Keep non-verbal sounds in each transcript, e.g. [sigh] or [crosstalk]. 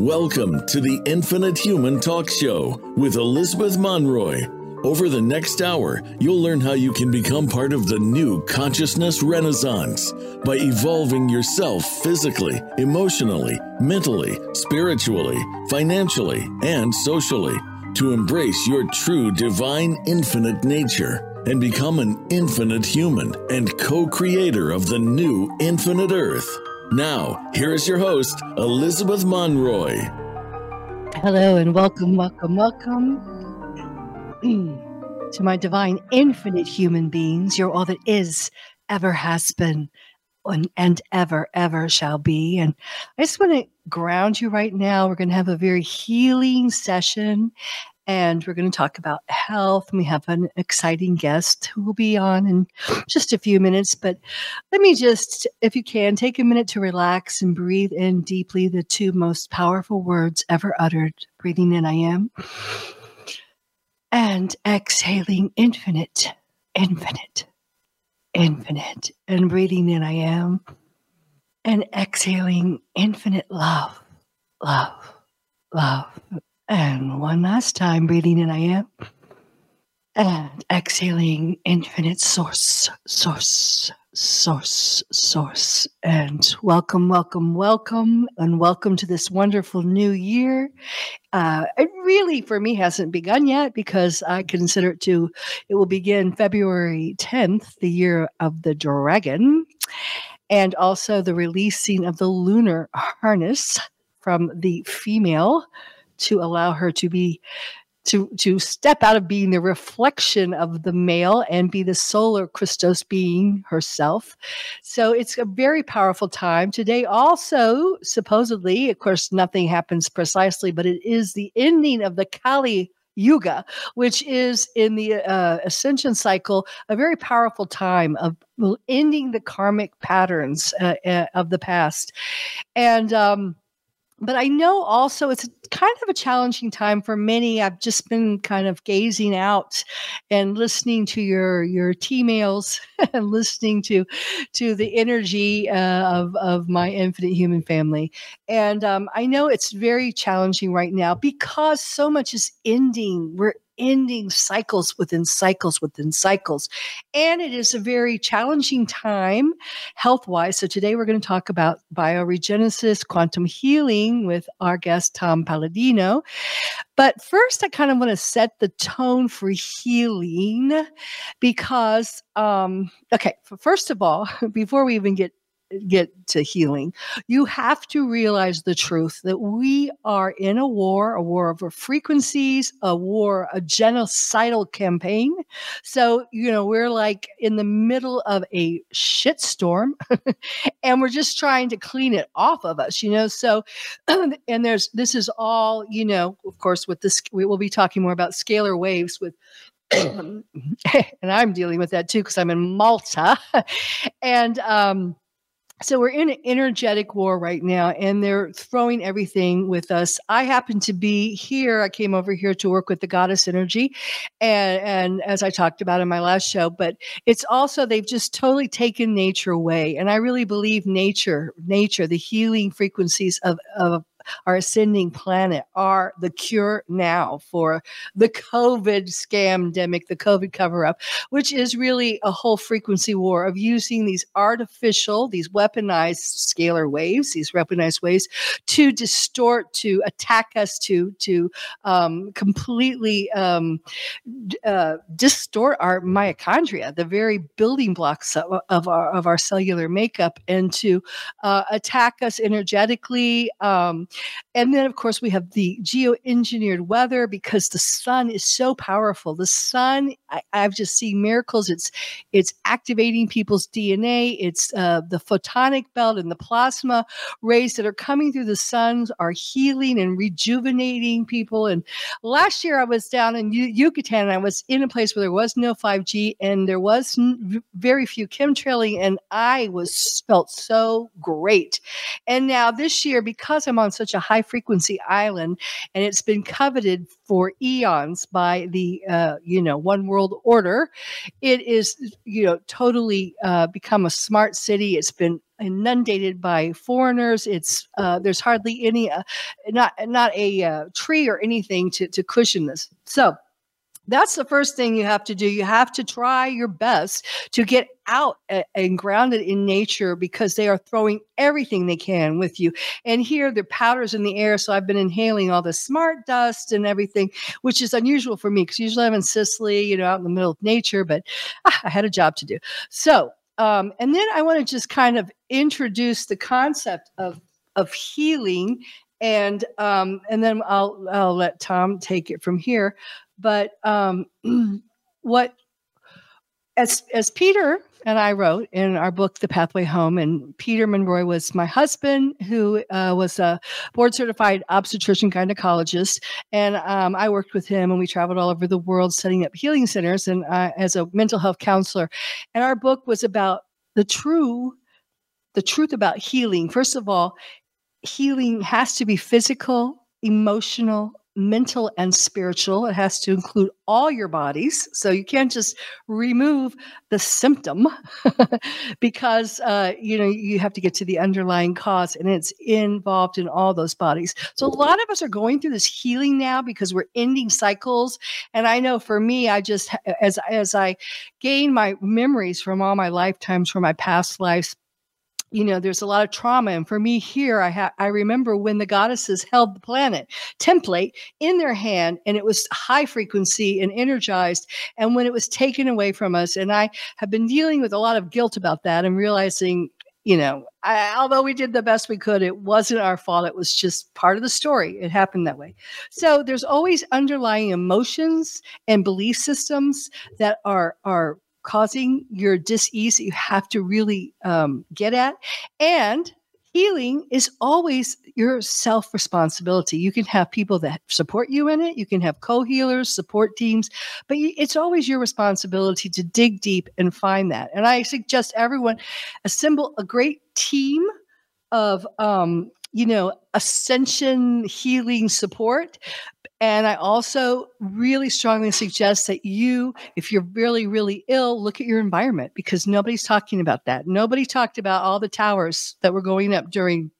Welcome to the Infinite Human Talk Show with Elizabeth Monroy. Over the next hour, you'll learn how you can become part of the new consciousness renaissance by evolving yourself physically, emotionally, mentally, spiritually, financially, and socially to embrace your true divine infinite nature and become an infinite human and co creator of the new infinite earth. Now, here is your host, Elizabeth Monroy. Hello, and welcome, welcome, welcome [clears throat] to my divine, infinite human beings. You're all that is, ever has been, and ever, ever shall be. And I just want to ground you right now. We're going to have a very healing session and we're going to talk about health. And We have an exciting guest who will be on in just a few minutes. But let me just, if you can, take a minute to relax and breathe in deeply the two most powerful words ever uttered breathing in, I am, and exhaling infinite, infinite, infinite, and breathing in, I am, and exhaling infinite love, love, love and one last time, breathing in, I am. And exhaling, infinite source, source, source, source. And welcome, welcome, welcome, and welcome to this wonderful new year. Uh, it really, for me, hasn't begun yet because I consider it to, it will begin February 10th, the year of the dragon, and also the releasing of the lunar harness from the female to allow her to be to to step out of being the reflection of the male and be the solar Christos being herself. So it's a very powerful time. Today also supposedly, of course nothing happens precisely, but it is the ending of the Kali Yuga, which is in the uh, ascension cycle, a very powerful time of ending the karmic patterns uh, uh, of the past. And um, but I know also it's kind of a challenging time for many. I've just been kind of gazing out and listening to your your T-mails [laughs] and listening to to the energy uh, of of my infinite human family, and um, I know it's very challenging right now because so much is ending. We're ending cycles within cycles within cycles. And it is a very challenging time health wise. So today we're going to talk about bioregenesis, quantum healing with our guest, Tom Palladino. But first, I kind of want to set the tone for healing because, um, okay, first of all, [laughs] before we even get get to healing. You have to realize the truth that we are in a war, a war over frequencies, a war, a genocidal campaign. So, you know, we're like in the middle of a shitstorm [laughs] and we're just trying to clean it off of us, you know. So, [clears throat] and there's this is all, you know, of course, with this, we will be talking more about scalar waves with [clears throat] and I'm dealing with that too because I'm in Malta. [laughs] and um, so we're in an energetic war right now and they're throwing everything with us. I happen to be here i came over here to work with the goddess energy and and as i talked about in my last show but it's also they've just totally taken nature away and i really believe nature nature the healing frequencies of of our ascending planet are the cure now for the COVID scamdemic, the COVID cover up, which is really a whole frequency war of using these artificial, these weaponized scalar waves, these weaponized waves to distort, to attack us, to to um, completely um, uh, distort our mitochondria, the very building blocks of, of, our of our cellular makeup, and to uh, attack us energetically. Um, and then, of course, we have the geoengineered weather because the sun is so powerful. The sun, I, have just seen miracles. It's it's activating people's DNA. It's uh, the photonic belt and the plasma rays that are coming through the suns are healing and rejuvenating people. And last year, I was down in Yucatan. And I was in a place where there was no 5G and there was very few chemtrailing, and I was felt so great. And now this year, because I'm on such a high frequency island, and it's been coveted for eons by the uh, you know one world order. It is you know totally uh, become a smart city. It's been inundated by foreigners. It's uh, there's hardly any, uh, not not a uh, tree or anything to to cushion this. So that's the first thing you have to do. You have to try your best to get out and grounded in nature because they are throwing everything they can with you. And here, the powders in the air. So I've been inhaling all the smart dust and everything, which is unusual for me because usually I'm in Sicily, you know, out in the middle of nature, but ah, I had a job to do. So, um, and then I want to just kind of introduce the concept of of healing and um, and then I'll I'll let Tom take it from here. But um, [clears throat] what as as Peter and I wrote in our book, The Pathway Home, and Peter Monroy was my husband, who uh, was a board certified obstetrician gynecologist, and um, I worked with him, and we traveled all over the world setting up healing centers, and uh, as a mental health counselor. And our book was about the true, the truth about healing. First of all, healing has to be physical, emotional, mental and spiritual. It has to include all your bodies. So you can't just remove the symptom [laughs] because, uh, you know, you have to get to the underlying cause and it's involved in all those bodies. So a lot of us are going through this healing now because we're ending cycles. And I know for me, I just, as, as I gain my memories from all my lifetimes, from my past lives, you know there's a lot of trauma and for me here i ha- i remember when the goddesses held the planet template in their hand and it was high frequency and energized and when it was taken away from us and i have been dealing with a lot of guilt about that and realizing you know I, although we did the best we could it wasn't our fault it was just part of the story it happened that way. So there's always underlying emotions and belief systems that are are causing your dis-ease that you have to really um, get at and healing is always your self responsibility. You can have people that support you in it, you can have co healers, support teams, but it's always your responsibility to dig deep and find that. And I suggest everyone assemble a great team of um, you know, ascension healing support. And I also really strongly suggest that you, if you're really, really ill, look at your environment because nobody's talking about that. Nobody talked about all the towers that were going up during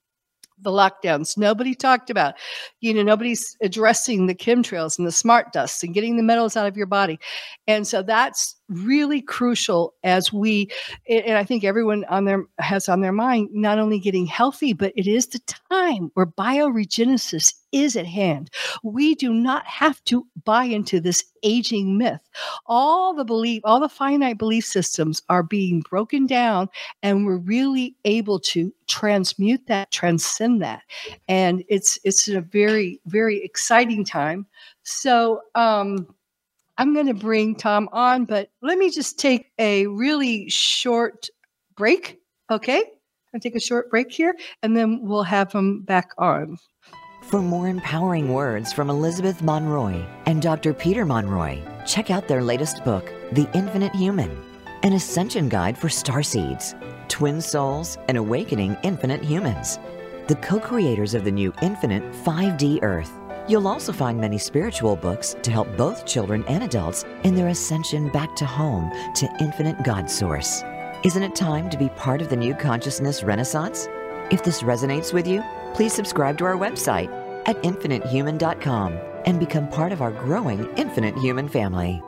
the lockdowns. Nobody talked about, you know, nobody's addressing the chemtrails and the smart dust and getting the metals out of your body. And so that's really crucial as we and i think everyone on their has on their mind not only getting healthy but it is the time where bioregenesis is at hand. We do not have to buy into this aging myth. All the belief all the finite belief systems are being broken down and we're really able to transmute that transcend that. And it's it's a very very exciting time. So um I'm going to bring Tom on, but let me just take a really short break. Okay. I'll take a short break here and then we'll have him back on. For more empowering words from Elizabeth Monroy and Dr. Peter Monroy, check out their latest book, The Infinite Human, an ascension guide for star seeds, twin souls, and awakening infinite humans. The co creators of the new Infinite 5D Earth You'll also find many spiritual books to help both children and adults in their ascension back to home to infinite God Source. Isn't it time to be part of the new consciousness renaissance? If this resonates with you, please subscribe to our website at infinitehuman.com and become part of our growing Infinite Human family.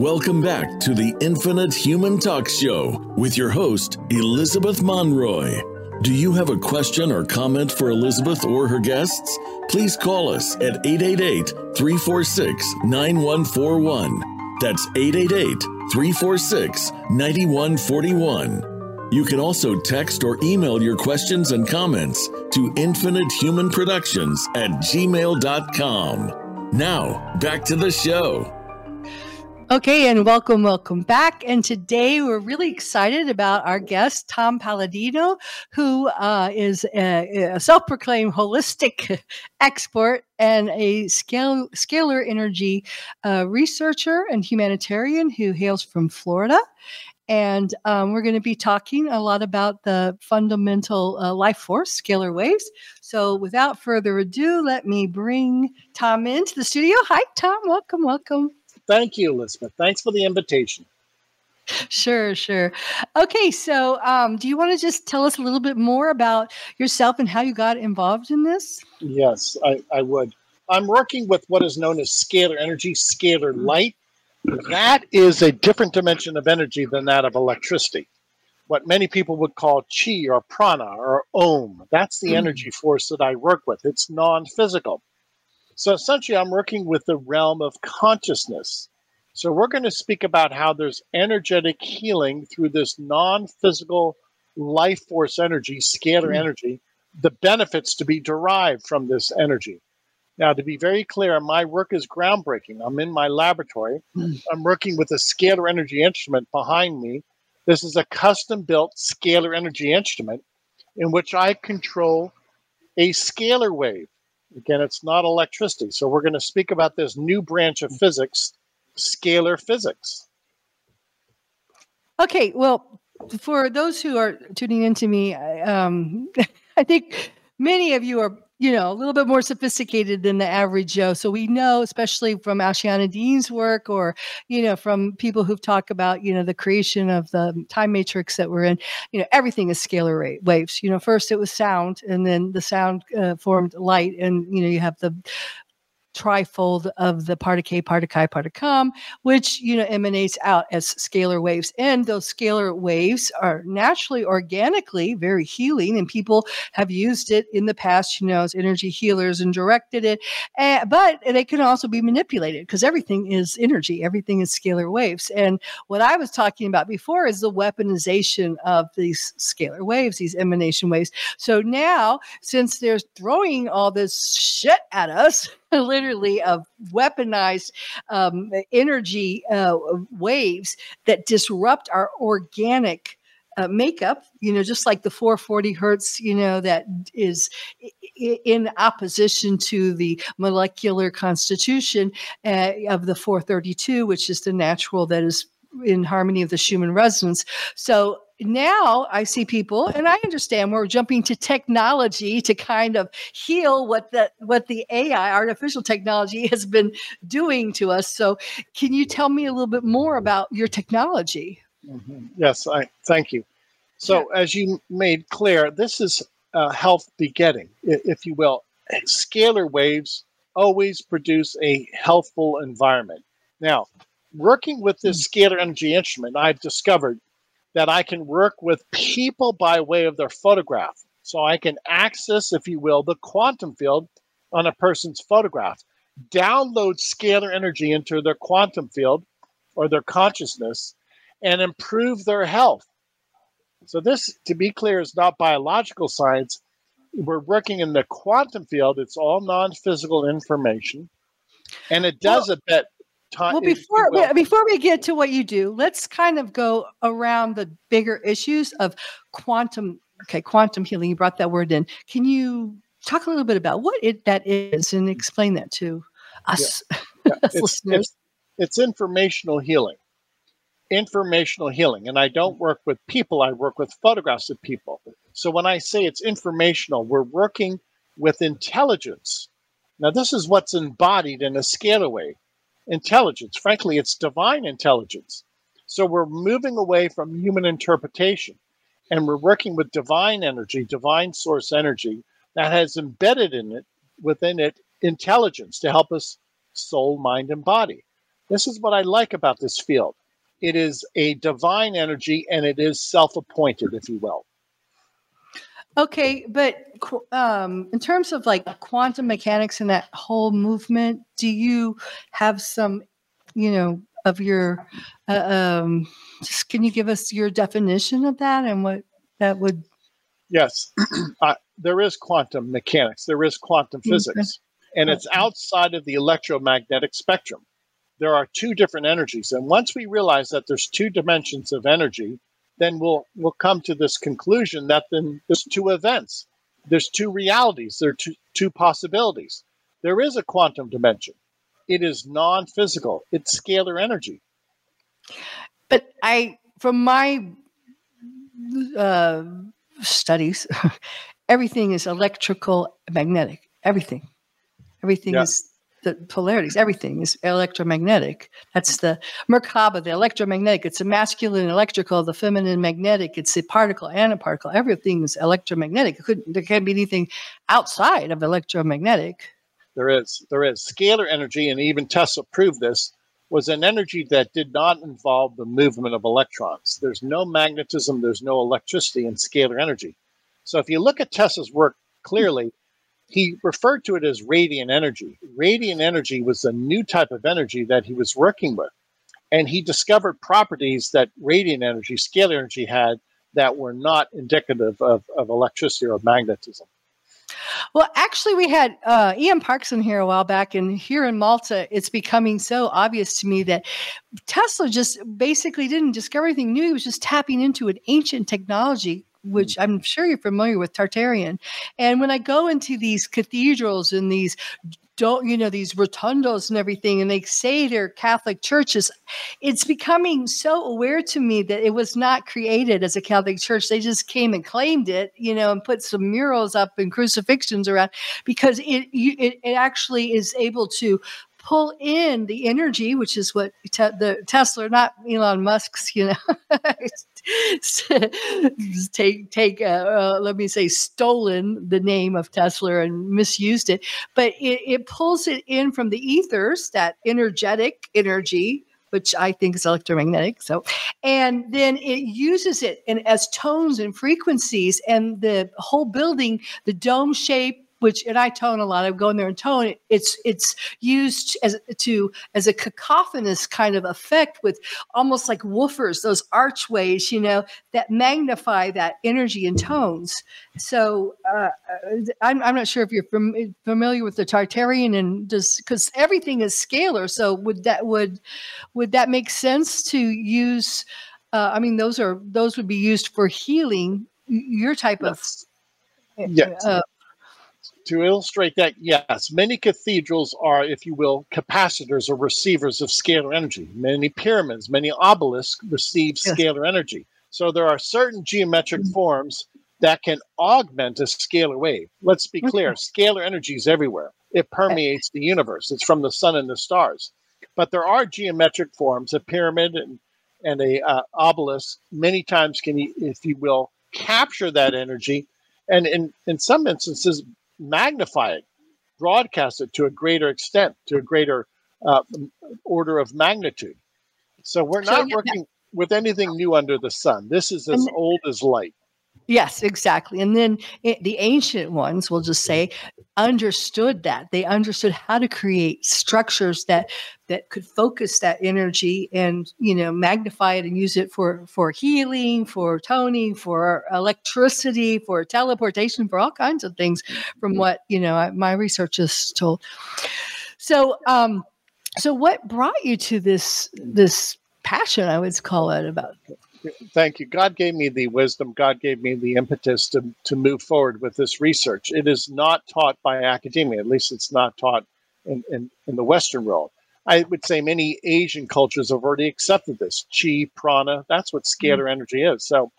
Welcome back to the Infinite Human Talk Show with your host, Elizabeth Monroy. Do you have a question or comment for Elizabeth or her guests? Please call us at 888 346 9141. That's 888 346 9141. You can also text or email your questions and comments to infinitehumanproductions at gmail.com. Now, back to the show. Okay, and welcome, welcome back. And today we're really excited about our guest, Tom Palladino, who uh, is a, a self proclaimed holistic [laughs] expert and a scale, scalar energy uh, researcher and humanitarian who hails from Florida. And um, we're going to be talking a lot about the fundamental uh, life force, scalar waves. So, without further ado, let me bring Tom into the studio. Hi, Tom. Welcome, welcome. Thank you, Elizabeth. Thanks for the invitation. Sure, sure. Okay, so um, do you want to just tell us a little bit more about yourself and how you got involved in this? Yes, I, I would. I'm working with what is known as scalar energy, scalar light. That is a different dimension of energy than that of electricity. What many people would call chi or prana or om. That's the energy force that I work with. It's non physical. So essentially, I'm working with the realm of consciousness. So we're going to speak about how there's energetic healing through this non physical life force energy, scalar mm-hmm. energy, the benefits to be derived from this energy. Now, to be very clear, my work is groundbreaking. I'm in my laboratory. Mm. I'm working with a scalar energy instrument behind me. This is a custom built scalar energy instrument in which I control a scalar wave. Again, it's not electricity. So, we're going to speak about this new branch of physics, scalar physics. Okay, well, for those who are tuning in to me, I, um, [laughs] I think many of you are you know, a little bit more sophisticated than the average Joe. So we know, especially from Ashayana Deane's work or, you know, from people who've talked about, you know, the creation of the time matrix that we're in, you know, everything is scalar rate waves. You know, first it was sound and then the sound uh, formed light and, you know, you have the trifold of the Partika, part of Chi, Particum, which you know emanates out as scalar waves. And those scalar waves are naturally, organically very healing, and people have used it in the past, you know, as energy healers and directed it. But they can also be manipulated because everything is energy, everything is scalar waves. And what I was talking about before is the weaponization of these scalar waves, these emanation waves. So now, since they're throwing all this shit at us, [laughs] literally of weaponized um, energy uh, waves that disrupt our organic uh, makeup, you know, just like the 440 hertz, you know, that is in opposition to the molecular constitution uh, of the 432, which is the natural that is in harmony of the Schumann resonance. So now I see people, and I understand we're jumping to technology to kind of heal what the what the AI, artificial technology, [laughs] has been doing to us. So, can you tell me a little bit more about your technology? Mm-hmm. Yes, I thank you. So, yeah. as you made clear, this is uh, health begetting, if you will. Scalar waves always produce a healthful environment. Now, working with this hmm. scalar energy instrument, I've discovered that I can work with people by way of their photograph. So I can access, if you will, the quantum field on a person's photograph, download scalar energy into their quantum field or their consciousness, and improve their health. So, this, to be clear, is not biological science. We're working in the quantum field, it's all non physical information. And it does well, a bit time. Well, before we, before we get to what you do, let's kind of go around the bigger issues of quantum. Okay, quantum healing. You brought that word in. Can you talk a little bit about what it that is and explain that to us, yeah. Yeah. us [laughs] it's, listeners? It's, it's informational healing. Informational healing, and I don't work with people. I work with photographs of people. So when I say it's informational, we're working with intelligence. Now, this is what's embodied in a scalar wave intelligence. Frankly, it's divine intelligence. So we're moving away from human interpretation and we're working with divine energy, divine source energy that has embedded in it, within it, intelligence to help us soul, mind, and body. This is what I like about this field. It is a divine energy and it is self appointed, if you will. Okay, but um, in terms of like quantum mechanics and that whole movement, do you have some, you know, of your, uh, um, just can you give us your definition of that and what that would? Yes, [clears throat] uh, there is quantum mechanics, there is quantum physics, and it's outside of the electromagnetic spectrum. There are two different energies, and once we realize that there's two dimensions of energy, then we'll we'll come to this conclusion that then there's two events, there's two realities, there are two, two possibilities. There is a quantum dimension. It is non-physical. It's scalar energy. But I, from my uh, studies, [laughs] everything is electrical, magnetic. Everything, everything yeah. is the polarities. Everything is electromagnetic. That's the Merkaba, the electromagnetic. It's the masculine electrical, the feminine magnetic. It's the particle, antiparticle. Everything is electromagnetic. It couldn't, there can't be anything outside of electromagnetic. There is. There is. Scalar energy, and even Tesla proved this, was an energy that did not involve the movement of electrons. There's no magnetism, there's no electricity in scalar energy. So if you look at Tesla's work clearly, he referred to it as radiant energy. Radiant energy was a new type of energy that he was working with. And he discovered properties that radiant energy, scalar energy, had that were not indicative of, of electricity or magnetism. Well, actually, we had uh, Ian Parkson here a while back, and here in Malta, it's becoming so obvious to me that Tesla just basically didn't discover anything new. He was just tapping into an ancient technology which I'm sure you're familiar with Tartarian. And when I go into these cathedrals and these don't you know these rotundos and everything and they say they're catholic churches it's becoming so aware to me that it was not created as a catholic church they just came and claimed it you know and put some murals up and crucifixions around because it it, it actually is able to pull in the energy, which is what te- the Tesla, not Elon Musk's, you know, [laughs] [laughs] take take uh, uh, let me say stolen the name of Tesla and misused it, but it, it pulls it in from the ethers, that energetic energy which I think is electromagnetic. So, and then it uses it in, as tones and frequencies, and the whole building, the dome shape, which and I tone a lot. I go in there and tone. It. It's it's used as to as a cacophonous kind of effect with almost like woofers, those archways, you know, that magnify that energy and tones. So uh, I'm, I'm not sure if you're fam- familiar with the Tartarian and does because everything is scalar. So would that would would that make sense to use? Uh, I mean, those are those would be used for healing your type yes. of yes. Uh, to illustrate that, yes, many cathedrals are, if you will, capacitors or receivers of scalar energy. Many pyramids, many obelisks receive yes. scalar energy. So there are certain geometric mm-hmm. forms that can augment a scalar wave. Let's be clear scalar energy is everywhere, it permeates the universe, it's from the sun and the stars. But there are geometric forms, a pyramid and, and a uh, obelisk, many times can, if you will, capture that energy and in, in some instances magnify it, broadcast it to a greater extent, to a greater uh, order of magnitude. So we're not so, working with anything new under the sun. This is as old as light. Yes, exactly. And then it, the ancient ones, we'll just say, understood that. They understood how to create structures that that could focus that energy and you know magnify it and use it for for healing, for toning, for electricity, for teleportation, for all kinds of things. From what you know, my research has told. So, um, so what brought you to this this passion? I would call it about thank you. God gave me the wisdom. God gave me the impetus to, to move forward with this research. It is not taught by academia, at least it's not taught in, in, in the Western world. I would say many Asian cultures have already accepted this. Chi, prana, that's what scalar mm-hmm. energy is. So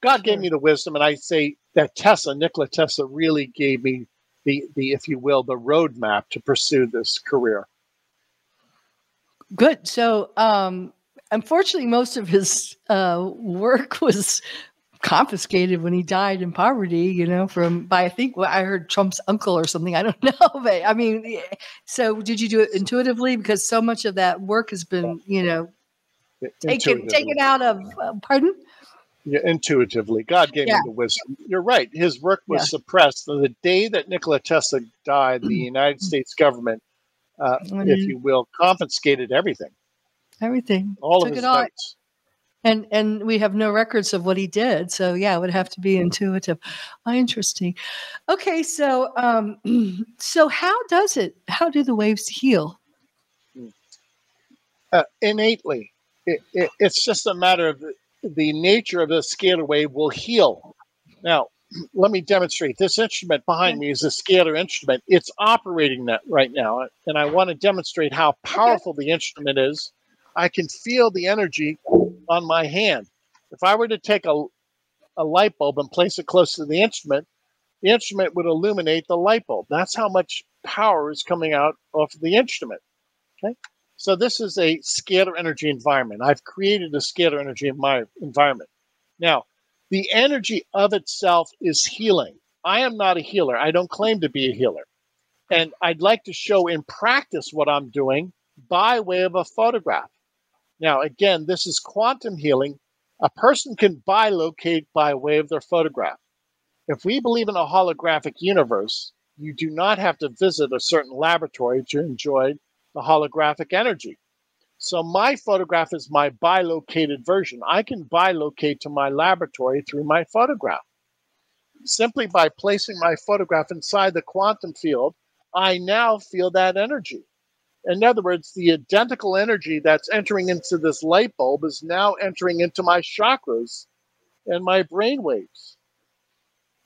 God gave me the wisdom, and I say that Tessa, Nikola Tesla, really gave me the, the if you will, the roadmap to pursue this career. Good. So, um, unfortunately, most of his uh, work was confiscated when he died in poverty, you know, from by I think well, I heard Trump's uncle or something. I don't [laughs] know, but I mean, so did you do it intuitively because so much of that work has been, you know, taken taken out of uh, pardon? Yeah, intuitively. God gave yeah. him the wisdom. You're right. His work was yeah. suppressed. The day that Nikola Tesla died, the [clears throat] United States government, uh, mm-hmm. if you will, confiscated everything. Everything. All Took of his notes. And and we have no records of what he did. So yeah, it would have to be intuitive. Oh, interesting. Okay, so um [clears throat] so how does it how do the waves heal? Uh, innately. It, it, it's just a matter of the, the nature of the scalar wave will heal. Now, [clears throat] let me demonstrate. This instrument behind me is a scalar instrument. It's operating that right now, and I want to demonstrate how powerful okay. the instrument is I can feel the energy on my hand. If I were to take a, a light bulb and place it close to the instrument, the instrument would illuminate the light bulb. That's how much power is coming out of the instrument. Okay. So this is a scalar energy environment. I've created a scalar energy in my environment. Now, the energy of itself is healing. I am not a healer. I don't claim to be a healer. And I'd like to show in practice what I'm doing by way of a photograph. Now, again, this is quantum healing. A person can bilocate by way of their photograph. If we believe in a holographic universe, you do not have to visit a certain laboratory to enjoy the holographic energy. So my photograph is my bilocated version. I can bilocate to my laboratory through my photograph. Simply by placing my photograph inside the quantum field, I now feel that energy. In other words, the identical energy that's entering into this light bulb is now entering into my chakras and my brain waves.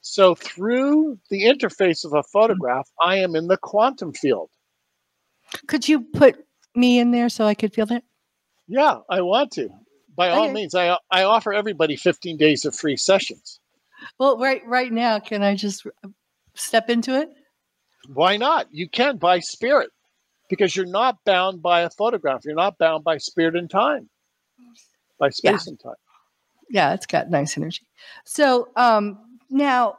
So through the interface of a photograph, I am in the quantum field. Could you put me in there so I could feel that? Yeah, I want to. By all means, I I offer everybody 15 days of free sessions. Well, right right now, can I just step into it? Why not? You can by spirit because you're not bound by a photograph. You're not bound by spirit and time, by space yeah. and time. Yeah, it's got nice energy. So um, now,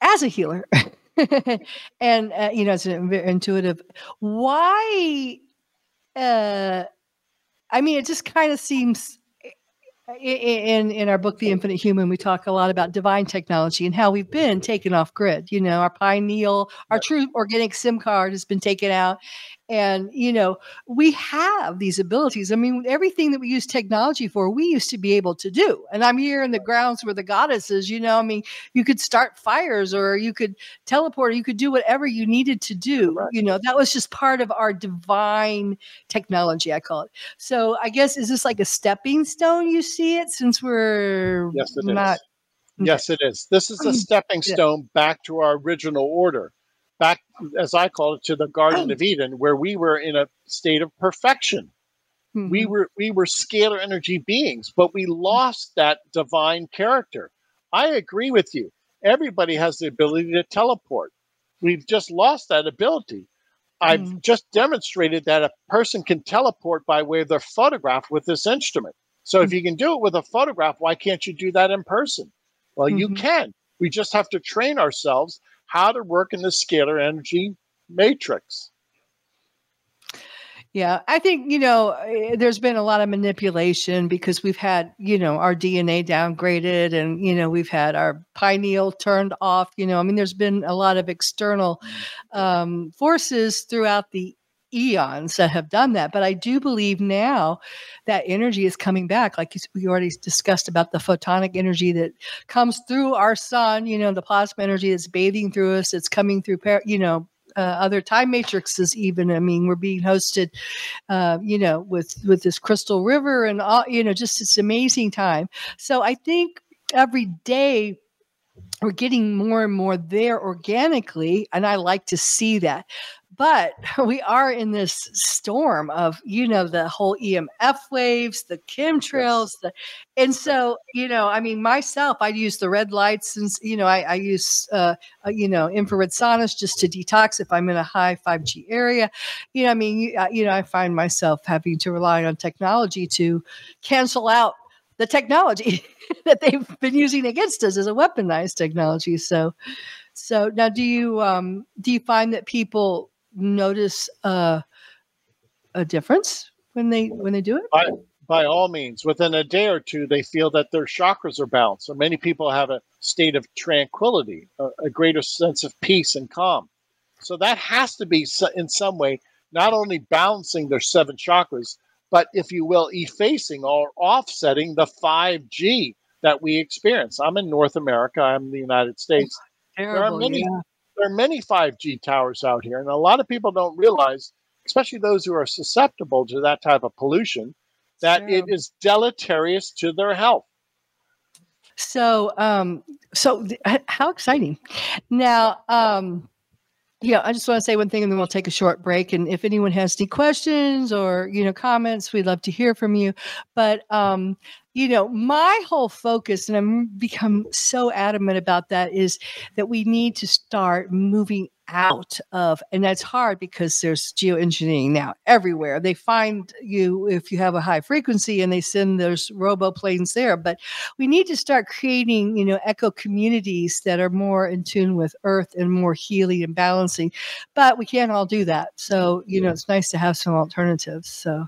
as a healer, [laughs] and uh, you know, it's an intuitive. Why? Uh, I mean, it just kind of seems in in our book the infinite human we talk a lot about divine technology and how we've been taken off grid you know our pineal our true organic sim card has been taken out and you know we have these abilities i mean everything that we use technology for we used to be able to do and i'm here in the grounds where the goddesses you know i mean you could start fires or you could teleport or you could do whatever you needed to do right. you know that was just part of our divine technology i call it so i guess is this like a stepping stone you see it since we're yes it not is. Yes, it is. This is a [clears throat] stepping stone back to our original order back, as I call it, to the Garden of Eden, where we were in a state of perfection. Mm-hmm. We were we were scalar energy beings, but we lost that divine character. I agree with you. Everybody has the ability to teleport. We've just lost that ability. I've mm. just demonstrated that a person can teleport by way of their photograph with this instrument. So mm. if you can do it with a photograph, why can't you do that in person? Well, mm-hmm. you can. We just have to train ourselves how to work in the scalar energy matrix. Yeah, I think, you know, eh, there's been a lot of manipulation because we've had, you know, our DNA downgraded and, you know, we've had our pineal turned off. You know, I mean, there's been a lot of external um, forces throughout the eons that have done that. But I do believe now that energy is coming back. Like we already discussed about the photonic energy that comes through our sun, you know, the plasma energy that's bathing through us, it's coming through, you know, uh, other time matrices even i mean we're being hosted uh, you know with with this crystal river and all you know just this amazing time so i think every day we're getting more and more there organically and i like to see that. But [laughs] we are in this storm of you know the whole emf waves the chemtrails the, and so you know i mean myself i use the red lights and you know i, I use uh, uh, you know infrared saunas just to detox if i'm in a high 5g area. You know i mean you, uh, you know i find myself having to rely on technology to cancel out the technology [laughs] that they've been using against us is a weaponized technology so so now do you um do you find that people notice uh, a difference when they when they do it? By, by all means, within a day or two, they feel that their chakras are balanced. So many people have a state of tranquility, a, a greater sense of peace and calm. So that has to be in some way not only balancing their seven chakras, but if you will, effacing or offsetting the 5G that we experience. I'm in North America, I'm in the United States. Terrible, there are many yeah there are many 5G towers out here, and a lot of people don't realize, especially those who are susceptible to that type of pollution, that sure. it is deleterious to their health. So, um, so th- how exciting! Now, um, yeah, I just want to say one thing, and then we'll take a short break. And if anyone has any questions or you know comments, we'd love to hear from you. But um, you know, my whole focus, and I'm become so adamant about that, is that we need to start moving out of and that's hard because there's geoengineering now everywhere. They find you if you have a high frequency and they send those robo planes there but we need to start creating you know eco communities that are more in tune with earth and more healing and balancing but we can't all do that. So you know it's nice to have some alternatives so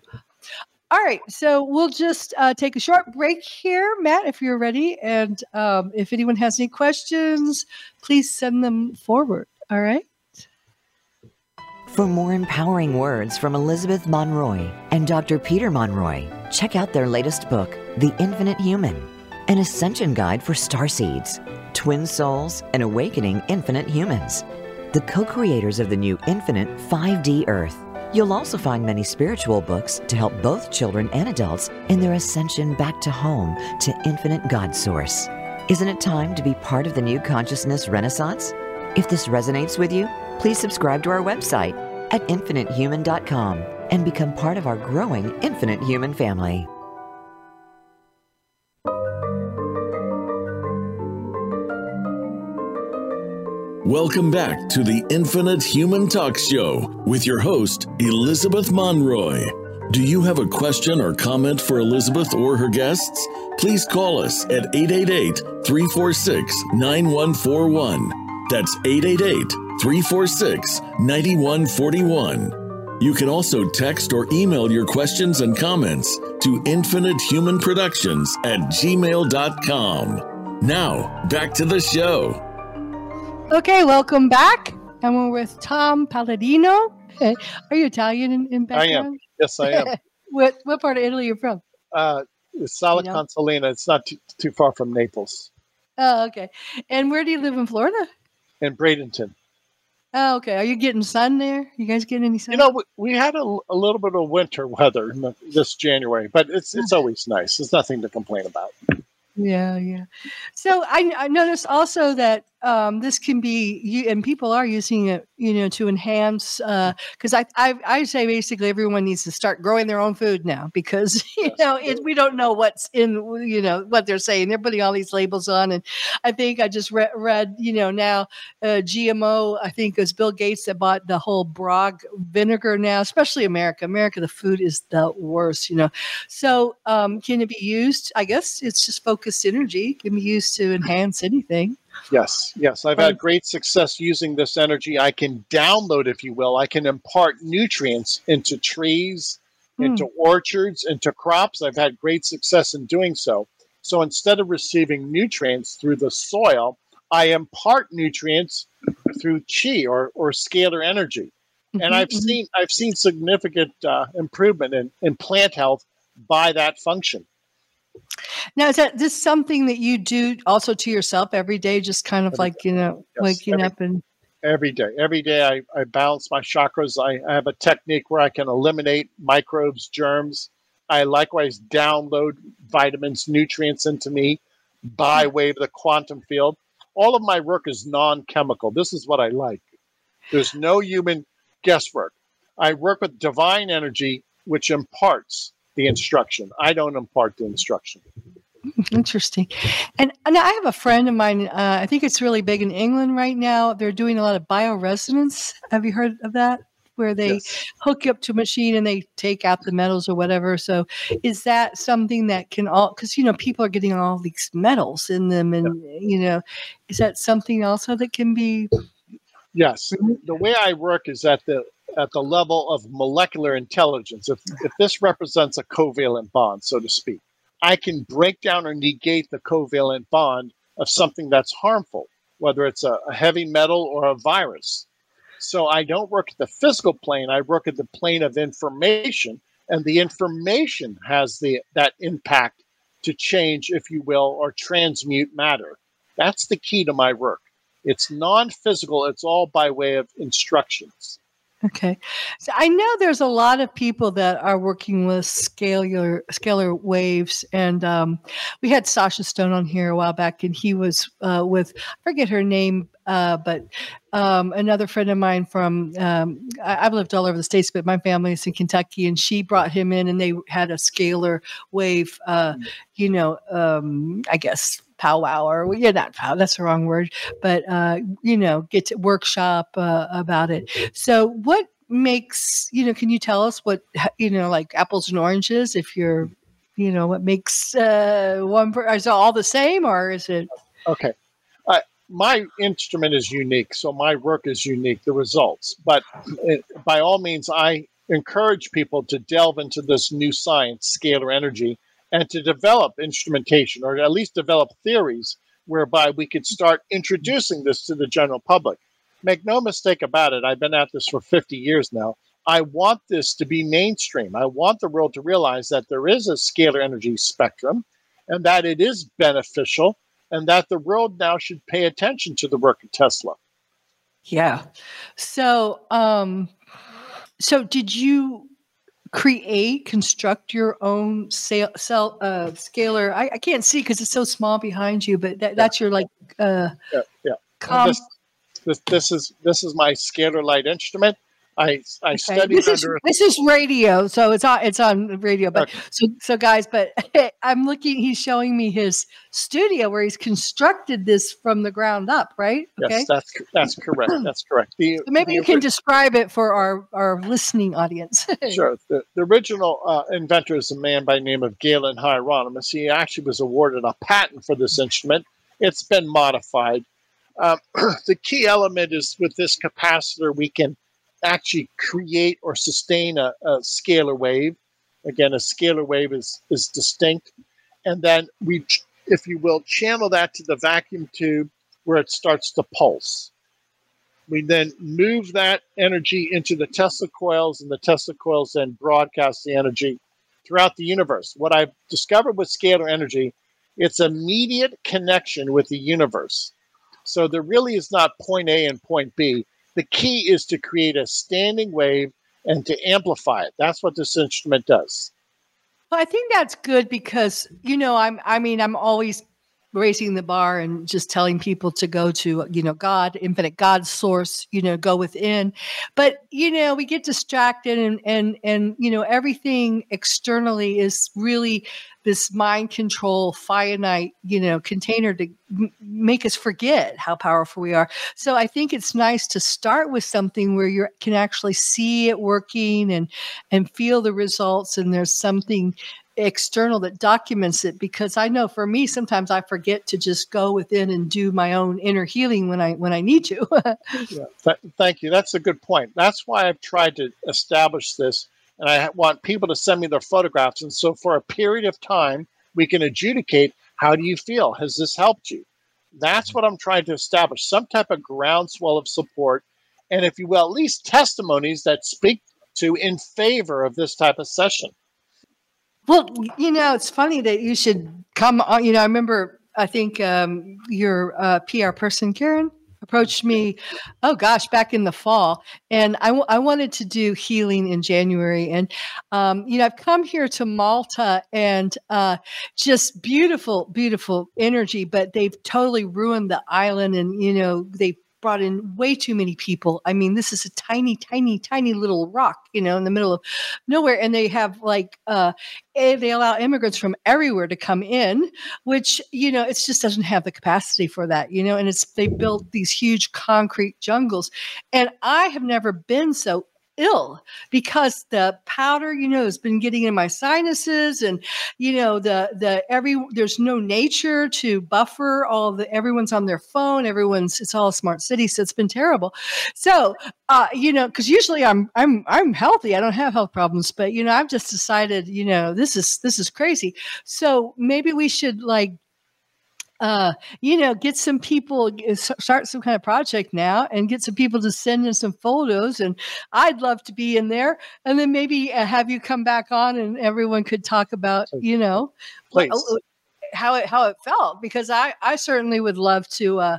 all right, so we'll just uh, take a short break here, Matt, if you're ready. And um, if anyone has any questions, please send them forward. All right. For more empowering words from Elizabeth Monroy and Dr. Peter Monroy, check out their latest book, The Infinite Human An Ascension Guide for Starseeds, Twin Souls, and Awakening Infinite Humans. The co creators of the new Infinite 5D Earth. You'll also find many spiritual books to help both children and adults in their ascension back to home to infinite God Source. Isn't it time to be part of the new consciousness renaissance? If this resonates with you, please subscribe to our website at infinitehuman.com and become part of our growing Infinite Human family. Welcome back to the Infinite Human Talk Show with your host, Elizabeth Monroy. Do you have a question or comment for Elizabeth or her guests? Please call us at 888 346 9141. That's 888 346 9141. You can also text or email your questions and comments to infinitehumanproductions at gmail.com. Now, back to the show. Okay, welcome back. And we're with Tom Palladino. Are you Italian in, in background? I am. Yes, I am. [laughs] what what part of Italy are you from? Uh, Sala You know? Consilina. It's not too, too far from Naples Oh, okay. And where do you live in Florida? In Bradenton. Oh, okay. Are you getting sun there? You guys getting any sun? You know, we, we had a, a little bit of winter weather in the, this January, but it's it's always nice. There's nothing to complain about. Yeah, yeah. So I, I noticed also that um, this can be, you, and people are using it, you know, to enhance. Because I, I, I say basically everyone needs to start growing their own food now [laughs] because you know it, we don't know what's in, you know, what they're saying. They're putting all these labels on, and I think I just re- read, you know, now uh, GMO. I think it was Bill Gates that bought the whole Bragg vinegar now, especially America. America, the food is the worst, you know. So, um, can it be used? I guess it's just focused energy. Can be used to enhance anything. Yes, yes. I've had great success using this energy. I can download, if you will, I can impart nutrients into trees, into orchards, into crops. I've had great success in doing so. So instead of receiving nutrients through the soil, I impart nutrients through chi or, or scalar energy. And Mhm, I've mhm. seen I've seen significant uh, improvement in, in plant health by that function. Now is that this something that you do also to yourself every day? Just kind of Every like you know, Yes, waking every- up and every day. Every day I, I balance my chakras. I, I have a technique where I can eliminate microbes, germs. I likewise download vitamins, nutrients into me by way of the quantum field. All of my work is non chemical. This is what I like. There's no human guesswork. I work with divine energy, which imparts the instruction. I don't impart the instruction. Interesting. And, and I have a friend of mine, uh, I think it's really big in England right now. They're doing a lot of bioresonance. Have you heard of that? Where they Yes. hook you up to a machine and they take out the metals or whatever. So is that something that can all, because, you know, people are getting all these metals in them. And, you know, is that something also that can be? Yes, Mhm. the way I work is that the at the level of molecular intelligence. If if this represents a covalent bond, so to speak, I can break down or negate the covalent bond of something that's harmful, whether it's a, a heavy metal or a virus. So I don't work at the physical plane. I work at the plane of information, and the information has the that impact to change, if you will, or transmute matter. That's the key to my work. It's non physical, it's all by way of instructions. Okay. So I know there's a lot of people that are working with scalar scalar waves, and um, we had Sacha Stone on here a while back, and he was uh, with I forget her name, uh, but um, another friend of mine from um, I, have lived all over the states, but my family is in Kentucky, and she brought him in, and they had a scalar wave, uh, mm. you know, um, I guess powwow or yeah, not pow, that's the wrong word, but uh, you know, get to workshop uh, about it. So what makes you know? Can you tell us what you know, like apples and oranges? If you're, you know, what makes uh, one? Is it all the same, or is it? Okay. My instrument is unique, so my work is unique, the results. But [clears throat] it, by all means, I encourage people to delve into this new science, scalar energy, and to develop instrumentation or at least develop theories whereby we could start introducing this to the general public. Make no mistake about it, I've been at this for 50 years now. I want this to be mainstream. I want the world to realize that there is a scalar energy spectrum and that it is beneficial and that the world now should pay attention to the work of Tesla. Yeah. So, um, so did you create, construct your own cell, sell, uh, scalar. I, I can't see because it's so small behind you, but that, that's your like. Uh, yeah, yeah. Com- this, this, this is this is my scalar light instrument. I I okay. studied this is, under. This is radio, so it's on it's on radio. But okay. so so guys, but [laughs] I'm looking. He's showing me his studio where he's constructed this from the ground up, right? Okay. Yes, that's that's correct. [clears throat] That's correct. The, so maybe you can describe it for our our listening audience. [laughs] sure. The, the original uh, inventor is a man by the name of Galen Hieronymus. He actually was awarded a patent for this instrument. It's been modified. Um, [clears throat] the key element is with this capacitor, we can actually create or sustain a, a scalar wave. Again, a scalar wave is, is distinct. And then we, if you will, channel that to the vacuum tube where it starts to pulse. We then move that energy into the Tesla coils, and the Tesla coils then broadcast the energy throughout the universe. What I've discovered with scalar energy, it's immediate connection with the universe. So there really is not point A and point B the key is to create a standing wave and to amplify it. That's what this instrument does. Well, I think that's good because you know I'm I mean I'm always raising the bar and just telling people to go to you know god infinite god source you know go within. But you know we get distracted and and and you know everything externally is really this mind control finite you know container to m- make us forget how powerful we are. So i think it's nice to start with something where you can actually see it working and and feel the results and there's something external that documents it because I know for me sometimes I forget to just go within and do my own inner healing when I when I need to. [laughs] yeah, th- thank you. That's a good point. That's why I've tried to establish this, and I want people to send me their photographs, and so for a period of time we can adjudicate how do you feel? Has this helped you? That's what I'm trying to establish some type of groundswell of support, and if you will, at least testimonies that speak to in favor of this type of session. Well, you know, it's funny that you should come on. You know, I remember, I think um, your uh, PR person, Karen, approached me, oh gosh, back in the fall. And I, w- I wanted to do healing in January. And, um, you know, I've come here to Malta and uh, just beautiful, beautiful energy, but they've totally ruined the island. And, you know, they brought in way too many people. I mean, this is a tiny, tiny, tiny little rock, you know, in the middle of nowhere. And they have like, uh, they allow immigrants from everywhere to come in, which, you know, it just doesn't have the capacity for that, you know, and it's, they built these huge concrete jungles. And I have never been so ill because the powder, you know, has been getting in my sinuses and, you know, the, the every, there's no nature to buffer all the, everyone's on their phone, everyone's, it's all smart city. So it's been terrible. So, uh, you know, cause usually I'm, I'm, I'm healthy. I don't have health problems, but, you know, I've just decided, you know, this is, this is crazy. So maybe we should like uh, you know, get some people, start some kind of project now and get some people to send in some photos. And I'd love to be in there. And then maybe uh, have you come back on and everyone could talk about, you know, Please. how it how it felt because I I certainly would love to. Uh,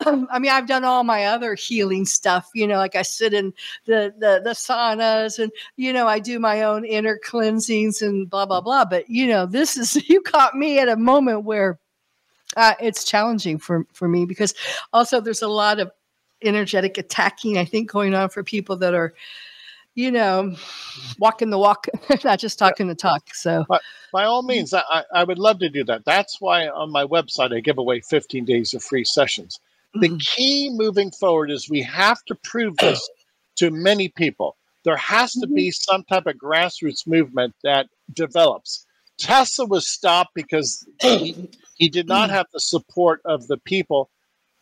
[clears throat] I mean, I've done all my other healing stuff. You know, like I sit in the the the saunas, and you know, I do my own inner cleansings and blah blah blah. But you know, this is [laughs] you caught me at a moment where uh, it's challenging for for me because also there's a lot of energetic attacking. I think going on for people that are you know, walking the walk, [laughs] not just talking the talk. So, by, by all means, I, I would love to do that. That's why on my website I give away 15 days of free sessions. The mm. key moving forward is we have to prove this to many people. There has to be mm-hmm. some type of grassroots movement that develops. Tesla was stopped because he, he did not mm. have the support of the people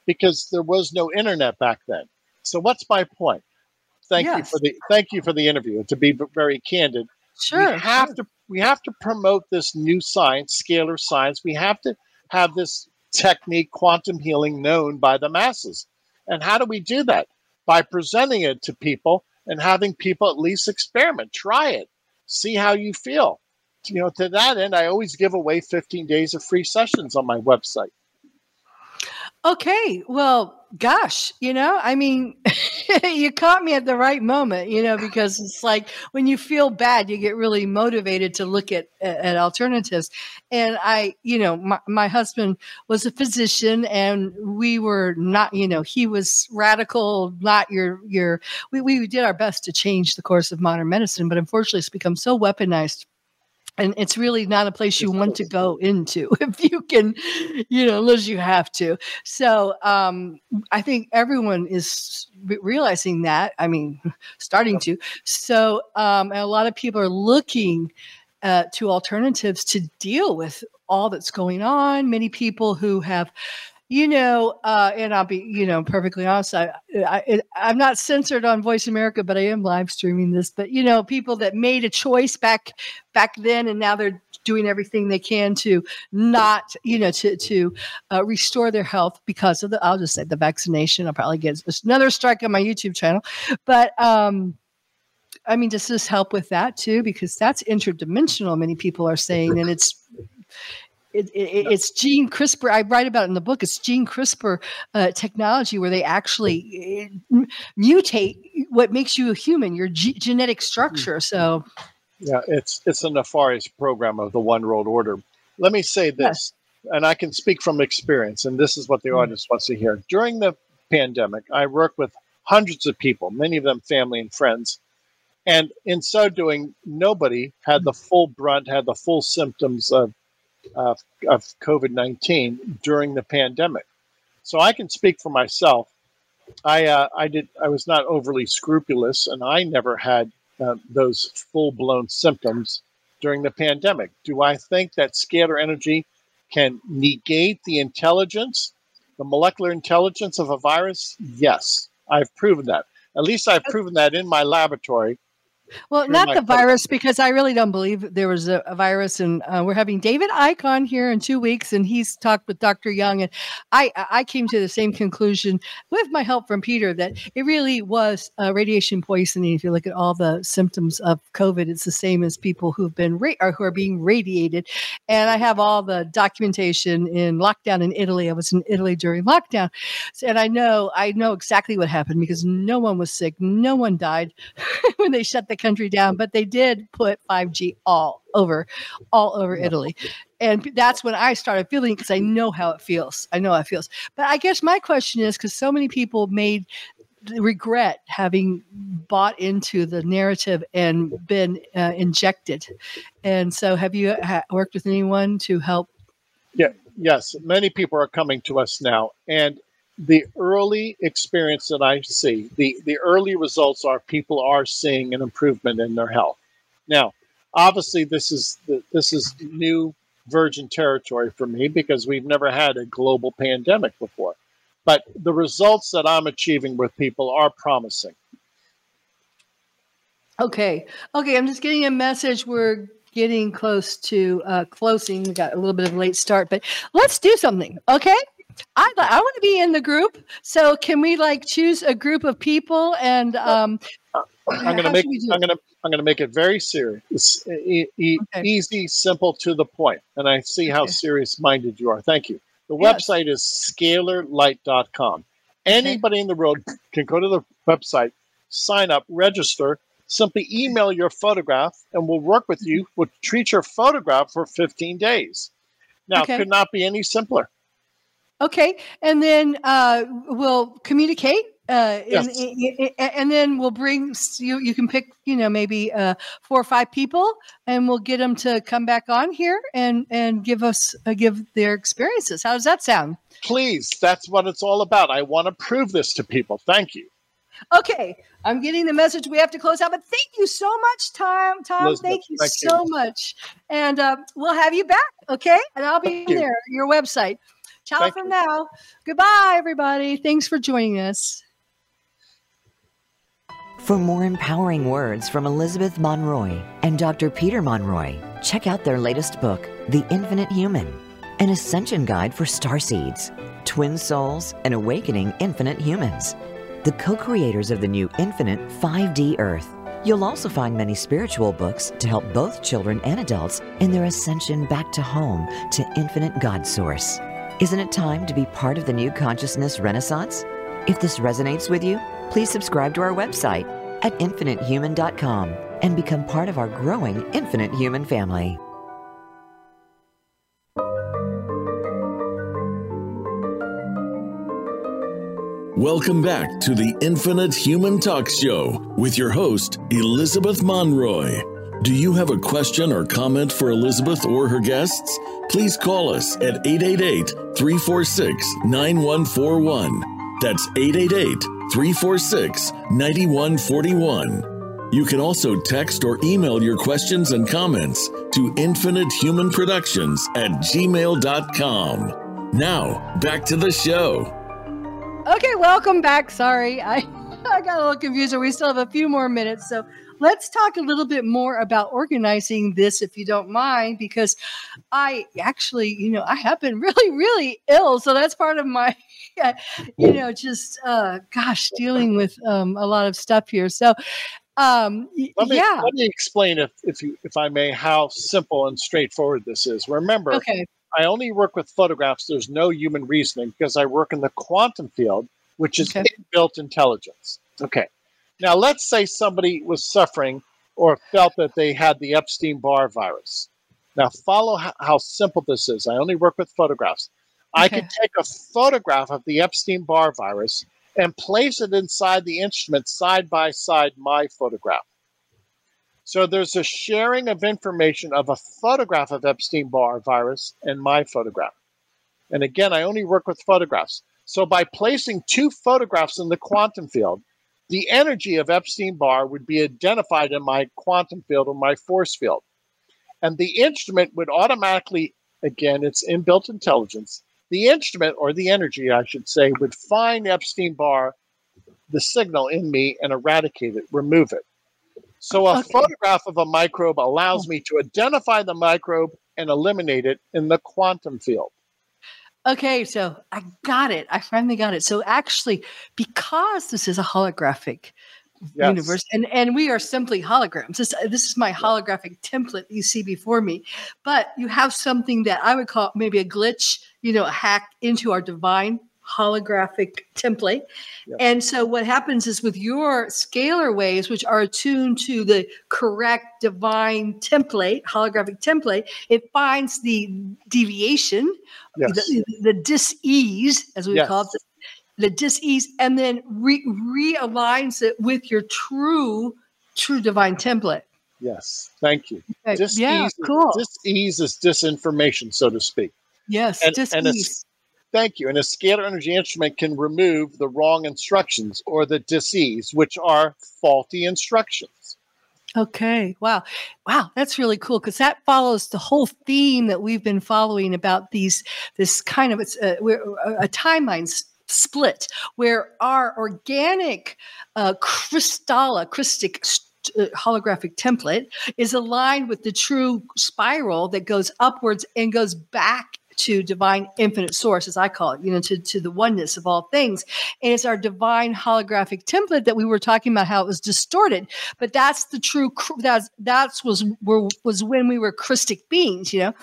because there was no internet back then. So, what's my point? thank yes. you for the thank you for the interview. To be very candid, sure, we have sure. to we have to promote this new science, scalar science. We have to have this technique, quantum healing, known by the masses. And how do we do that? By presenting it to people and having people at least experiment, try it, see how you feel. You know, to that end, I always give away 15 days of free sessions on my website. Okay. Well, gosh, you know, I mean, [laughs] you caught me at the right moment, you know, because it's like when you feel bad, you get really motivated to look at at alternatives. And I, you know, my, my husband was a physician and we were not, you know, he was radical, not your your we, we did our best to change the course of modern medicine, but unfortunately it's become so weaponized and it's really not a place you want to go into [laughs] if you can you know unless you have to. So um, i think everyone is realizing that i mean [laughs] starting to. So um, a lot of people are looking uh, to alternatives to deal with all that's going on. Many people who have you know, uh, and I'll be, you know, perfectly honest. I, I, I'm not censored on Voice America, but I am live streaming this. But you know, people that made a choice back back then, and now they're doing everything they can to not, you know, to to uh, restore their health because of the. I'll just say the vaccination. I'll probably get another strike on my YouTube channel, but um, I mean, does this help with that too? Because that's interdimensional. Many people are saying, and it's it, it, it's gene CRISPR. I write about it in the book. It's gene CRISPR uh, technology where they actually uh, mutate what makes you a human, your g- genetic structure. So, yeah, it's it's a nefarious program of the One World Order. Let me say this, and I can speak from experience, and this is what the mm. audience wants to hear. During the pandemic, I worked with hundreds of people, many of them family and friends. And in so doing, nobody had the full brunt, had the full symptoms of of, of COVID 19 during the pandemic. So I can speak for myself. I, uh, I, did, I was not overly scrupulous and I never had uh, those full blown symptoms during the pandemic. Do I think that scalar energy can negate the intelligence, the molecular intelligence of a virus? Yes, I've proven that. At least I've proven that in my laboratory well, not the virus, because I really don't believe there was a, a virus. And uh, we're having David Icke here in two weeks, and he's talked with Dr. Young. And I, I came to the same conclusion with my help from Peter that it really was uh, radiation poisoning. If you look at all the symptoms of COVID, it's the same as people who've been ra- or who are being radiated. And I have all the documentation in lockdown in Italy. I was in Italy during lockdown, and I know I know exactly what happened because no one was sick, no one died [laughs] when they shut the the country down, but they did put 5G all over, all over Italy. And that's when I started feeling because I know how it feels. I know how it feels. But I guess my question is because so many people made regret having bought into the narrative and been uh, injected. And so, have you ha- worked with anyone to help? Yeah, yes, many people are coming to us now, and the early experience that I see, the, the early results are people are seeing an improvement in their health. Now, obviously, this is this is new virgin territory for me because we've never had a global pandemic before. But the results that I'm achieving with people are promising. Okay. Okay. I'm just getting a message. We're getting close to uh, closing. We got a little bit of a late start, but let's do something. Okay. I I want to be in the group. So can we like choose a group of people and um uh, uh, I'm gonna make I'm gonna I'm gonna make it very serious, e- e- Okay. easy, simple, to the point. And I see how Okay. serious minded you are. Thank you. The Yes. website is scalarlight.com. Anybody in the world can go to the website, sign up, register. Simply email your photograph, and we'll work with mm-hmm. you. We'll treat your photograph for 15 days. Now, Okay. it could not be any simpler. Okay, and then uh, we'll communicate, uh, and, Yes. and then we'll bring you. You can pick, you know, maybe uh, four or five people, and we'll get them to come back on here and and give us uh, give their experiences. How does that sound? Please, that's what it's all about. I want to prove this to people. Thank you. Okay, I'm getting the message. We have to close out, but thank you so much, Tom. Tom, Elizabeth, thank you thank you. so much, and uh, we'll have you back. Okay, and I'll be Thank you. there. Your website. Ciao Thank from you. now. Goodbye, everybody. Thanks for joining us. For more empowering words from Elizabeth Monroy and Dr. Peter Monroy, check out their latest book, The Infinite Human, an ascension guide for starseeds, twin souls, and awakening infinite humans. The co creators of the new Infinite 5D Earth. You'll also find many spiritual books to help both children and adults in their ascension back to home to infinite God Source. Isn't it time to be part of the new consciousness renaissance? If this resonates with you, please subscribe to our website at infinitehuman.com and become part of our growing Infinite Human family. Welcome back to the Infinite Human Talk Show with your host, Elizabeth Monroy. Do you have a question or comment for Elizabeth or her guests? Please call us at 888 346 9141. That's 888 346 9141. You can also text or email your questions and comments to infinitehumanproductions at gmail.com. Now, back to the show. Okay, welcome back. Sorry, I, [laughs] I got a little confused. We still have a few more minutes. So let's talk a little bit more about organizing this, if you don't mind, because I actually, you know, I have been [laughs] really, really ill. So that's part of my, [laughs] you know, just, uh, gosh, dealing with um, a lot of stuff here. So, um, Let me, yeah. let me explain, if, if, you, if I may, how simple and straightforward this is. Remember, Okay. I only work with photographs. There's no human reasoning because I work in the quantum field, which is Okay. inbuilt intelligence. Okay. Now, let's say somebody was suffering or felt that they had the Epstein Barr virus. Now, follow how, how simple this is. I only work with photographs. I Okay. could take a photograph of the Epstein Barr virus and place it inside the instrument side by side my photograph. So there's a sharing of information of a photograph of Epstein Barr virus and my photograph. And again, I only work with photographs. So by placing two photographs in the quantum field, the energy of Epstein Barr would be identified in my quantum field or my force field. And the instrument would automatically, again, it's inbuilt intelligence. The instrument, or the energy, I should say, would find Epstein Barr, the signal in me, and eradicate it, remove it. So a Okay. photograph of a microbe allows oh. me to identify the microbe and eliminate it in the quantum field. Okay, so I got it. I finally got it. So actually, because this is a holographic Yes. universe, and and we are simply holograms. This this is my holographic template you see before me. But you have something that I would call maybe a glitch, you know, a hack into our divine holographic template. Yeah. And so what happens is with your scalar waves, which are attuned to the correct divine template, holographic template, it finds the deviation Yes. the, the dis-ease, as we Yes. call it, the dis-ease, and then re- realigns it with your true, true divine template. Yes. Thank you. Okay, Dis-ease, yeah, is- cool. dis-ease is disinformation, so to speak. yes, and- dis-ease. and it's- Thank you. And a scalar energy instrument can remove the wrong instructions or the disease, which are faulty instructions. Okay. Wow. Wow. That's really cool because that follows the whole theme that we've been following about these, this kind of, it's a, we're, a, a timeline split where our organic uh, crystalla, crystic uh, holographic template is aligned with the true spiral that goes upwards and goes back to divine infinite source, as I call it, you know, to, to the oneness of all things. And it's our divine holographic template that we were talking about how it was distorted. But that's the true that's that's was were, was when we were Christic beings, you know.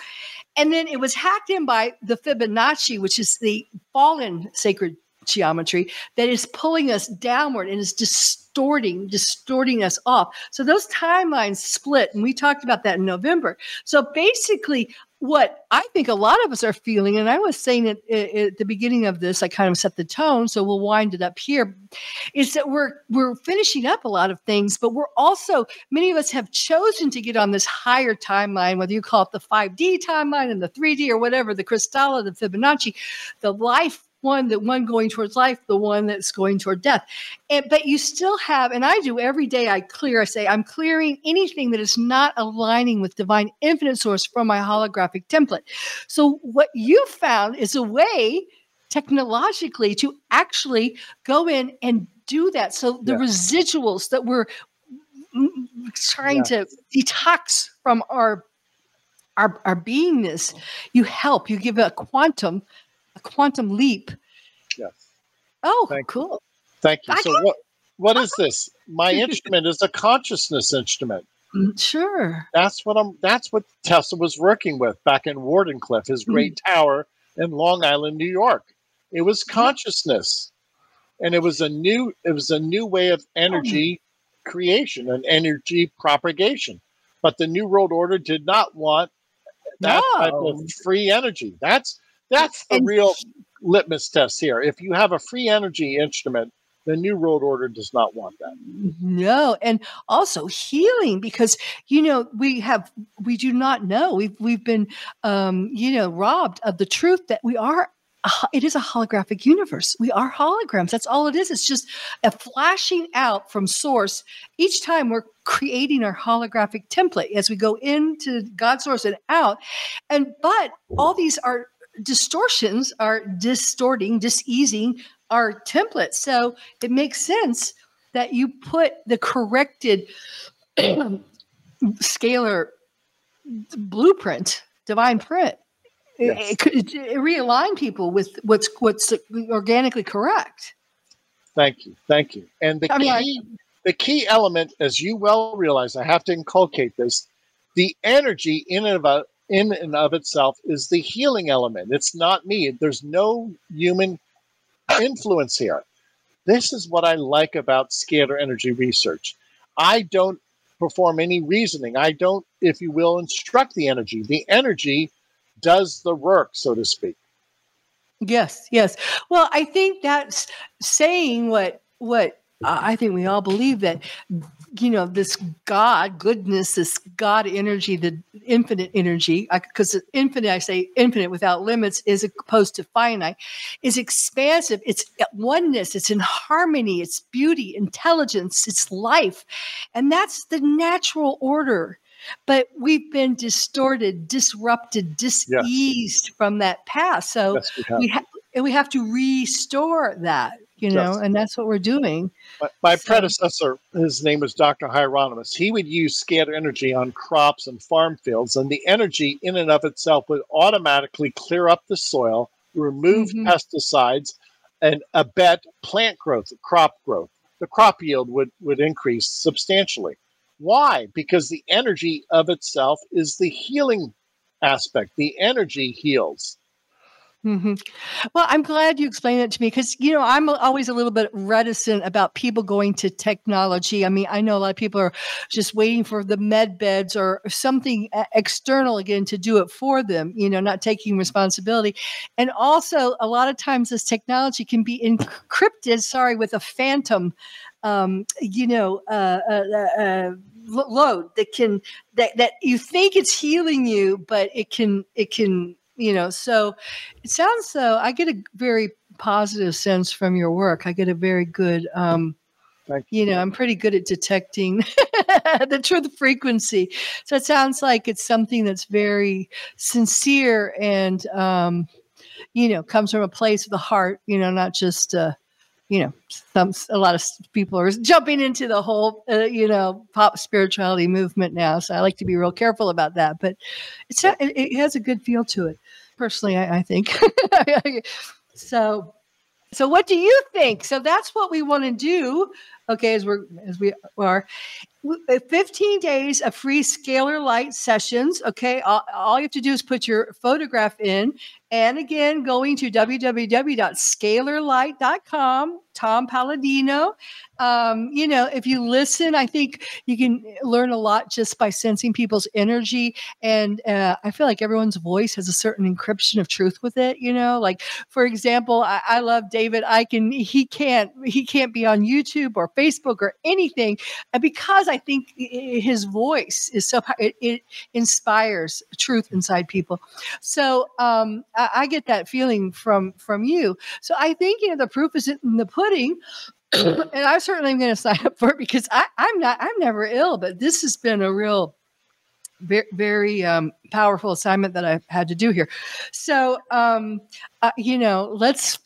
And then it was hacked in by the Fibonacci, which is the fallen sacred geometry that is pulling us downward and is distorting, distorting us off. So those timelines split, and we talked about that in November. So basically, what I think a lot of us are feeling, and I was saying it at the beginning of this, I kind of set the tone, so we'll wind it up here, is that we're we're finishing up a lot of things, but we're also many of us have chosen to get on this higher timeline, whether you call it the 5D timeline and the 3D or whatever, the Crystalla, the Fibonacci, the life one that one going towards life the one that's going toward death. And, but you still have and i do every day i clear i say i'm clearing anything that is not aligning with divine infinite source from my holographic template. So what you found is a way technologically to actually go in and do that. So the residuals that we're trying to detox from our our, our beingness you help. You give a quantum quantum leap. Yes. Oh, Thank cool. You. Thank you. I so what what is this? My [laughs] instrument is a consciousness instrument. Mm, Sure. That's what I'm that's what Tesla was working with back in Wardenclyffe, his great tower in Long Island, New York. It was consciousness. And it was a new it was a new way of energy creation and energy propagation. But the New World Order did not want that type of free energy. That's that's the And- real litmus test here. If you have a free energy instrument, the New World Order does not want that. No, and also healing because you know we have we do not know we've we've been um, you know robbed of the truth that we are. It is a holographic universe. We are holograms. That's all it is. It's just a flashing out from source. Each time we're creating our holographic template as we go into God source and out. And but all these are distortions are distorting, diseasing our template. So it makes sense that you put the corrected [clears throat] scalar blueprint, divine print. It- Yes. It, could it realign people with what's what's organically correct. Thank you. Thank you. And the I mean, key the key element, as you well realize, I have to inculcate this, the energy in and of in and of itself is the healing element. It's not me. There's no human influence here. This is what I like about scalar energy research. I don't perform any reasoning. I don't, if you will, instruct the energy. The energy does the work, so to speak. Yes, yes. Well, I think that's saying what what uh, I think we all believe that you know this God goodness, this God energy, the infinite energy, because infinite, I say infinite without limits, is opposed to finite, is expansive. It's oneness. It's in harmony. It's beauty, intelligence. It's life, and that's the natural order. But we've been distorted, disrupted, diseased from that past. So Yes, we have. we ha- and we have to restore that you know Yes. and that's what we're doing My, my So- predecessor, his name was Dr. Hieronymus. He would use scalar energy on crops and farm fields, and the energy in and of itself would automatically clear up the soil, remove Mhm. pesticides, and abet plant growth, crop growth. The crop yield would, would increase substantially. Why? Because the energy of itself is the healing aspect. The energy heals. Hmm well i'm glad you explained it to me because you know i'm always a little bit reticent about people going to technology. I mean i know a lot of people are just waiting for the med beds or something e- external again to do it for them you know not taking responsibility. And also a lot of times this technology can be encrypted sorry with a phantom um, you know uh, uh, uh, uh, load that can that that you think it's healing you, but it can it can you know. So it sounds so. I get a very positive sense from your work. I get a very good. Um, Thank you know, I'm pretty good at detecting [laughs] the truth frequency. So it sounds like it's something that's very sincere and, um, you know, comes from a place of the heart. You know, not just. Uh, you know, some a lot of people are jumping into the whole, uh, you know, pop spirituality movement now. So I like to be real careful about that. But it's it, it has a good feel to it. Personally, I, I think. [laughs] so, so what do you think? So that's what we want to do. Okay, as we're as we are, uh, 15 days of free scalar light sessions. Okay. All, all, you have to do is put your photograph in. And again, going to www.scalarlight.com, Tom Paladino. Um, you know, if you listen, I think you can learn a lot just by sensing people's energy. And uh, I feel like everyone's voice has a certain encryption of truth with it. You know, like for example, I, I love David Icke. He can't he can't be on YouTube or Facebook or anything, and because I think his voice is so it, it inspires truth inside people. So um, I, get that feeling from from you. So I think you know the proof is in the pudding. [clears throat] and I certainly am going [laughs] to sign up for it because I, I'm not I'm never ill, but this has been a real very, very um, powerful assignment that I've had to do here. So, um, uh, you know, let's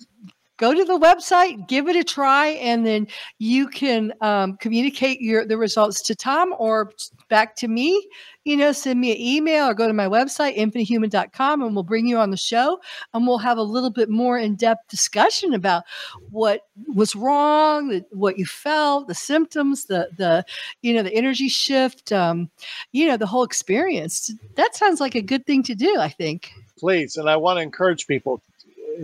go to the website, give it a try, and then you can um, communicate your the results to Tom or back to me. You know, send me an email or go to my website, infinitehuman.com, and we'll bring you on the show and we'll have a little bit more in depth discussion about what was wrong, what you felt, the symptoms, the the you know the energy shift, um, you know the whole experience. That sounds like a good thing to do. I think. Please, and I want to encourage people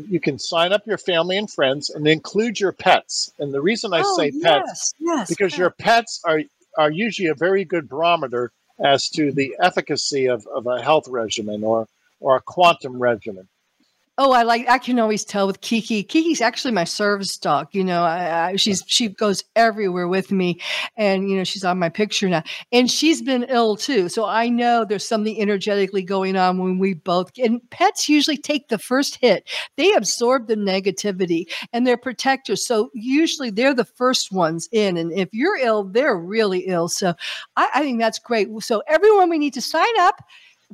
you can sign up your family and friends and include your pets. And the reason I oh, say yes, pets, yes, because pets. your pets are are usually a very good barometer as to the efficacy of, of a health regimen or or a quantum regimen. Oh, I like. I can always tell with Kiki. Kiki's actually my service dog. You know, I, I, she's she goes everywhere with me, and you know she's on my picture now. And she's been ill too, so I know there's something energetically going on when we both. And pets usually take the first hit. They absorb the negativity, and they're protectors. So usually they're the first ones in. And if you're ill, they're really ill. So I, I think that's great. So everyone, we need to sign up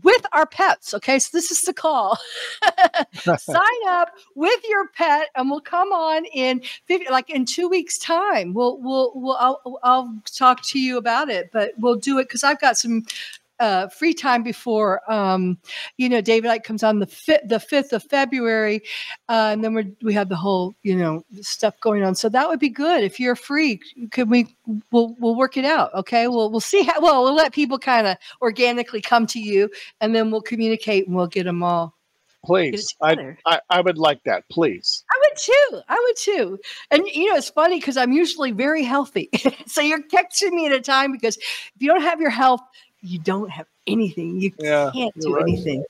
with our pets. Okay, so this is the call. [laughs] [laughs] Sign up with your pet, and we'll come on in 50, like in two weeks' time. We'll we'll we'll I'll, I'll talk to you about it, but we'll do it because I've got some uh, free time before um, you know David Icke comes on the fifth the fifth of February, uh, and then we we have the whole you know stuff going on. So that would be good if you're free. Can we? We'll we'll work it out. Okay. We'll we'll see how. Well, we'll let people kind of organically come to you, and then we'll communicate and we'll get them all. Please, I, I I would like that. Please. I would too. I would too. And you know, it's funny because I'm usually very healthy. [laughs] so you're catching me at a time because if you don't have your health, you don't have anything. You yeah, can't do right. anything.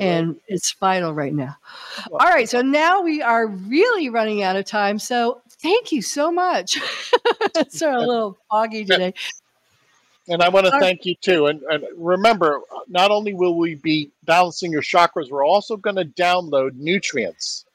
and right. it's vital right now. All right. So now we are really running out of time. So thank you so much. [laughs] it's a little foggy today. And I want to thank you too. And, and, remember, not only will we be balancing your chakras, we're also going to download nutrients.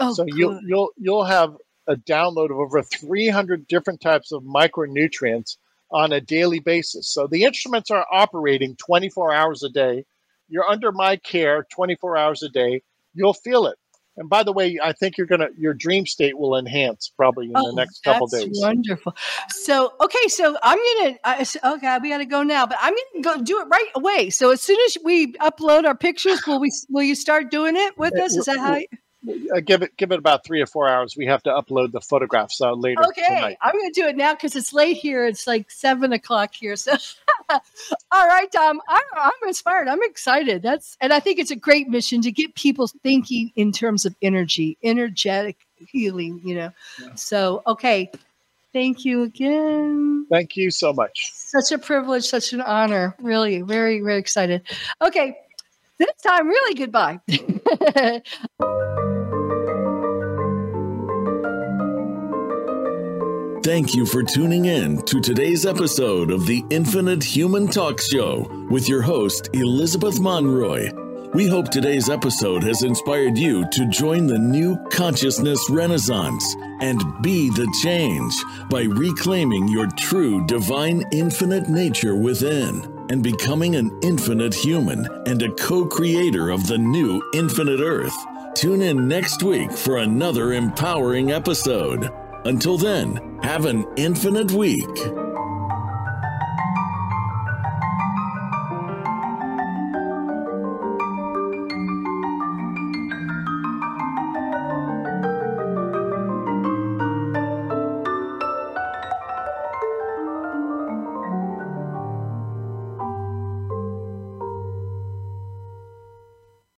Oh, so good. you'll you'll you'll have a download of over 300 different types of micronutrients on a daily basis. So the instruments are operating 24 hours a day. You're under my care 24 hours a day. You'll feel it. And by the way, I think you're gonna your dream state will enhance probably in oh, the next couple days. Wonderful. So okay, so I'm gonna uh, okay, we got to go now, but I'm gonna go do it right away. So as soon as we upload our pictures, will we will you start doing it with us? Is that how? You- give it give it about three or four hours. We have to upload the photographs uh, later okay, tonight. I'm going to do it now because it's late here. It's like seven o'clock here. So, [laughs] all right, Tom, I'm, I'm inspired. I'm excited. That's and I think it's a great mission to get people thinking in terms of energy, energetic healing. You know, yeah. so okay. Thank you again. Thank you so much. Such a privilege, such an honor. Really, very, very excited. Okay, this time, really goodbye. [laughs] Thank you for tuning in to today's episode of the Infinite Human Talk Show with your host, Elizabeth Monroy. We hope today's episode has inspired you to join the new consciousness renaissance and be the change by reclaiming your true divine infinite nature within and becoming an infinite human and a co creator of the new infinite earth. Tune in next week for another empowering episode. Until then, have an infinite week.